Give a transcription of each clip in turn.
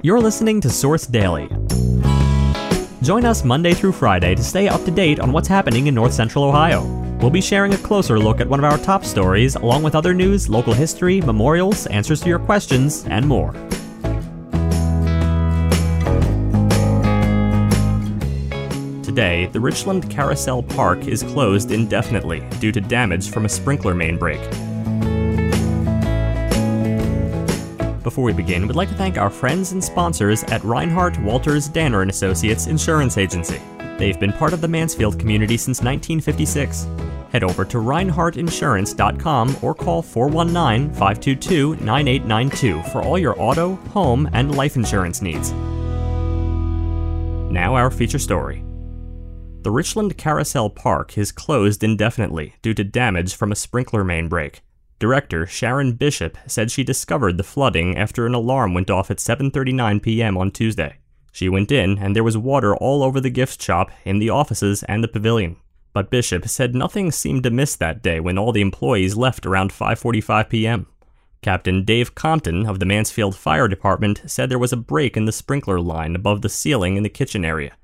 You're listening to Source Daily. Join us Monday through Friday to stay up to date on what's happening in North Central Ohio. We'll be sharing a closer look at one of our top stories, along with other news, local history, memorials, answers to your questions, and more. Today, the Richland Carousel Park is closed indefinitely due to damage from a sprinkler main break. Before we begin, we'd like to thank our friends and sponsors at Reinhardt Walters Danner and Associates Insurance Agency. They've been part of the Mansfield community since 1956. Head over to reinhardtinsurance.com or call 419 522 9892 for all your auto, home, and life insurance needs. Now, our feature story. The Richland Carousel Park is closed indefinitely due to damage from a sprinkler main break. Director Sharon Bishop said she discovered the flooding after an alarm went off at 7:39 p.m. on Tuesday. She went in and there was water all over the gift shop, in the offices, and the pavilion. But Bishop said nothing seemed amiss that day when all the employees left around 5:45 p.m. Captain Dave Compton of the Mansfield Fire Department said there was a break in the sprinkler line above the ceiling in the kitchen area.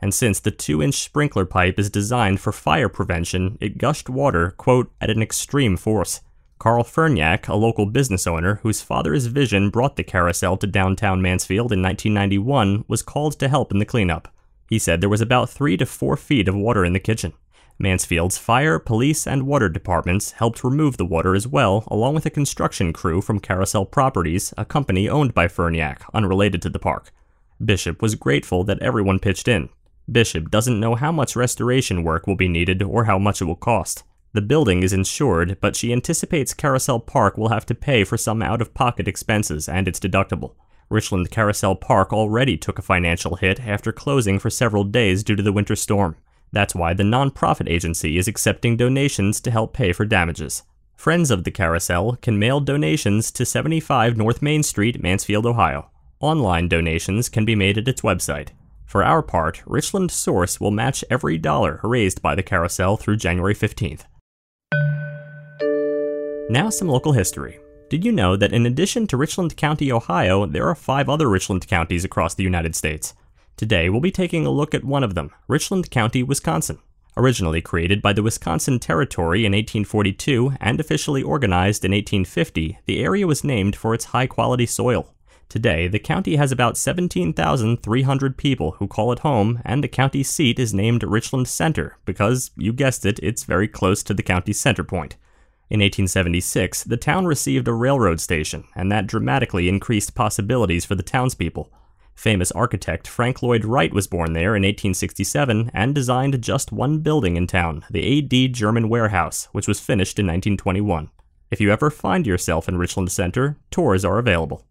And since the 2 inch sprinkler pipe is designed for fire prevention, it gushed water, quote, at an extreme force. Carl Ferniak, a local business owner whose father's vision brought the carousel to downtown Mansfield in 1991, was called to help in the cleanup. He said there was about three to four feet of water in the kitchen. Mansfield's fire, police, and water departments helped remove the water as well, along with a construction crew from Carousel Properties, a company owned by Ferniak, unrelated to the park. Bishop was grateful that everyone pitched in. Bishop doesn't know how much restoration work will be needed or how much it will cost. The building is insured, but she anticipates Carousel Park will have to pay for some out of pocket expenses and its deductible. Richland Carousel Park already took a financial hit after closing for several days due to the winter storm. That's why the nonprofit agency is accepting donations to help pay for damages. Friends of the Carousel can mail donations to 75 North Main Street, Mansfield, Ohio. Online donations can be made at its website. For our part, Richland Source will match every dollar raised by the Carousel through January 15th. Now, some local history. Did you know that in addition to Richland County, Ohio, there are five other Richland counties across the United States? Today, we'll be taking a look at one of them, Richland County, Wisconsin. Originally created by the Wisconsin Territory in 1842 and officially organized in 1850, the area was named for its high quality soil. Today, the county has about 17,300 people who call it home, and the county seat is named Richland Center because, you guessed it, it's very close to the county's center point. In 1876, the town received a railroad station, and that dramatically increased possibilities for the townspeople. Famous architect Frank Lloyd Wright was born there in 1867 and designed just one building in town, the AD German Warehouse, which was finished in 1921. If you ever find yourself in Richland Center, tours are available.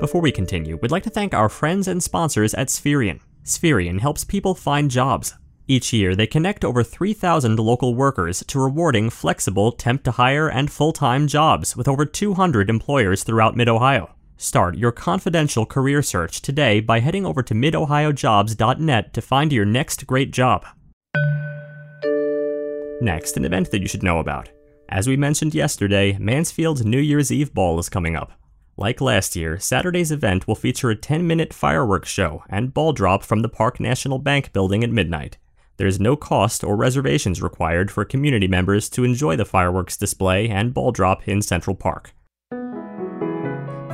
Before we continue, we'd like to thank our friends and sponsors at Spherion. Spherion helps people find jobs. Each year, they connect over 3,000 local workers to rewarding flexible temp to hire and full time jobs with over 200 employers throughout Mid Ohio. Start your confidential career search today by heading over to midohiojobs.net to find your next great job. Next, an event that you should know about. As we mentioned yesterday, Mansfield's New Year's Eve Ball is coming up. Like last year, Saturday's event will feature a 10 minute fireworks show and ball drop from the Park National Bank building at midnight. There is no cost or reservations required for community members to enjoy the fireworks display and ball drop in Central Park.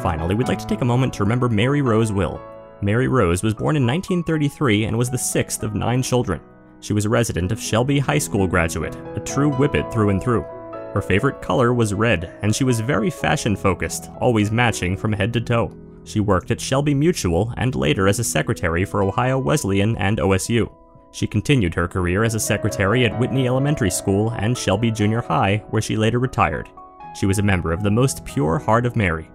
Finally, we'd like to take a moment to remember Mary Rose Will. Mary Rose was born in 1933 and was the sixth of nine children. She was a resident of Shelby High School graduate, a true whippet through and through. Her favorite color was red, and she was very fashion focused, always matching from head to toe. She worked at Shelby Mutual and later as a secretary for Ohio Wesleyan and OSU. She continued her career as a secretary at Whitney Elementary School and Shelby Junior High, where she later retired. She was a member of the Most Pure Heart of Mary.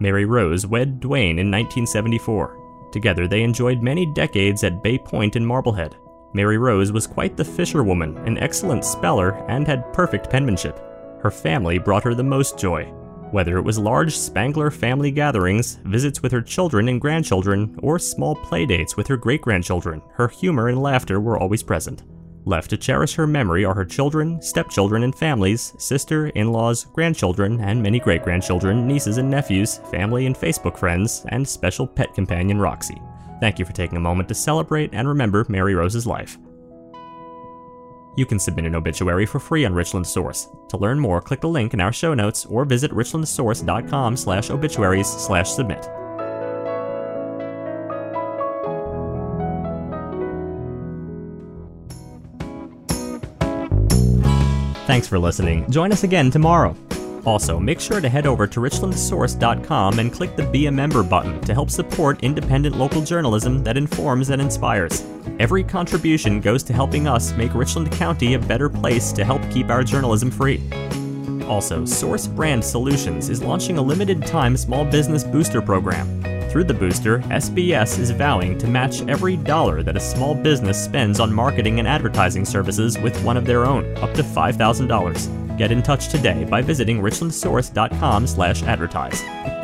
Mary Rose wed Duane in 1974. Together, they enjoyed many decades at Bay Point in Marblehead. Mary Rose was quite the fisherwoman, an excellent speller, and had perfect penmanship. Her family brought her the most joy, whether it was large Spangler family gatherings, visits with her children and grandchildren, or small playdates with her great grandchildren, her humor and laughter were always present. Left to cherish her memory are her children, stepchildren, and families, sister, in laws, grandchildren, and many great grandchildren, nieces and nephews, family and Facebook friends, and special pet companion Roxy. Thank you for taking a moment to celebrate and remember Mary Rose's life. You can submit an obituary for free on Richland Source. To learn more, click the link in our show notes or visit richlandsource.com slash obituaries slash submit. Thanks for listening. Join us again tomorrow. Also, make sure to head over to richlandsource.com and click the Be a Member button to help support independent local journalism that informs and inspires. Every contribution goes to helping us make Richland County a better place to help keep our journalism free. Also, Source Brand Solutions is launching a limited time small business booster program. Through the booster, SBS is vowing to match every dollar that a small business spends on marketing and advertising services with one of their own, up to $5,000. Get in touch today by visiting richlandsource.com/advertise.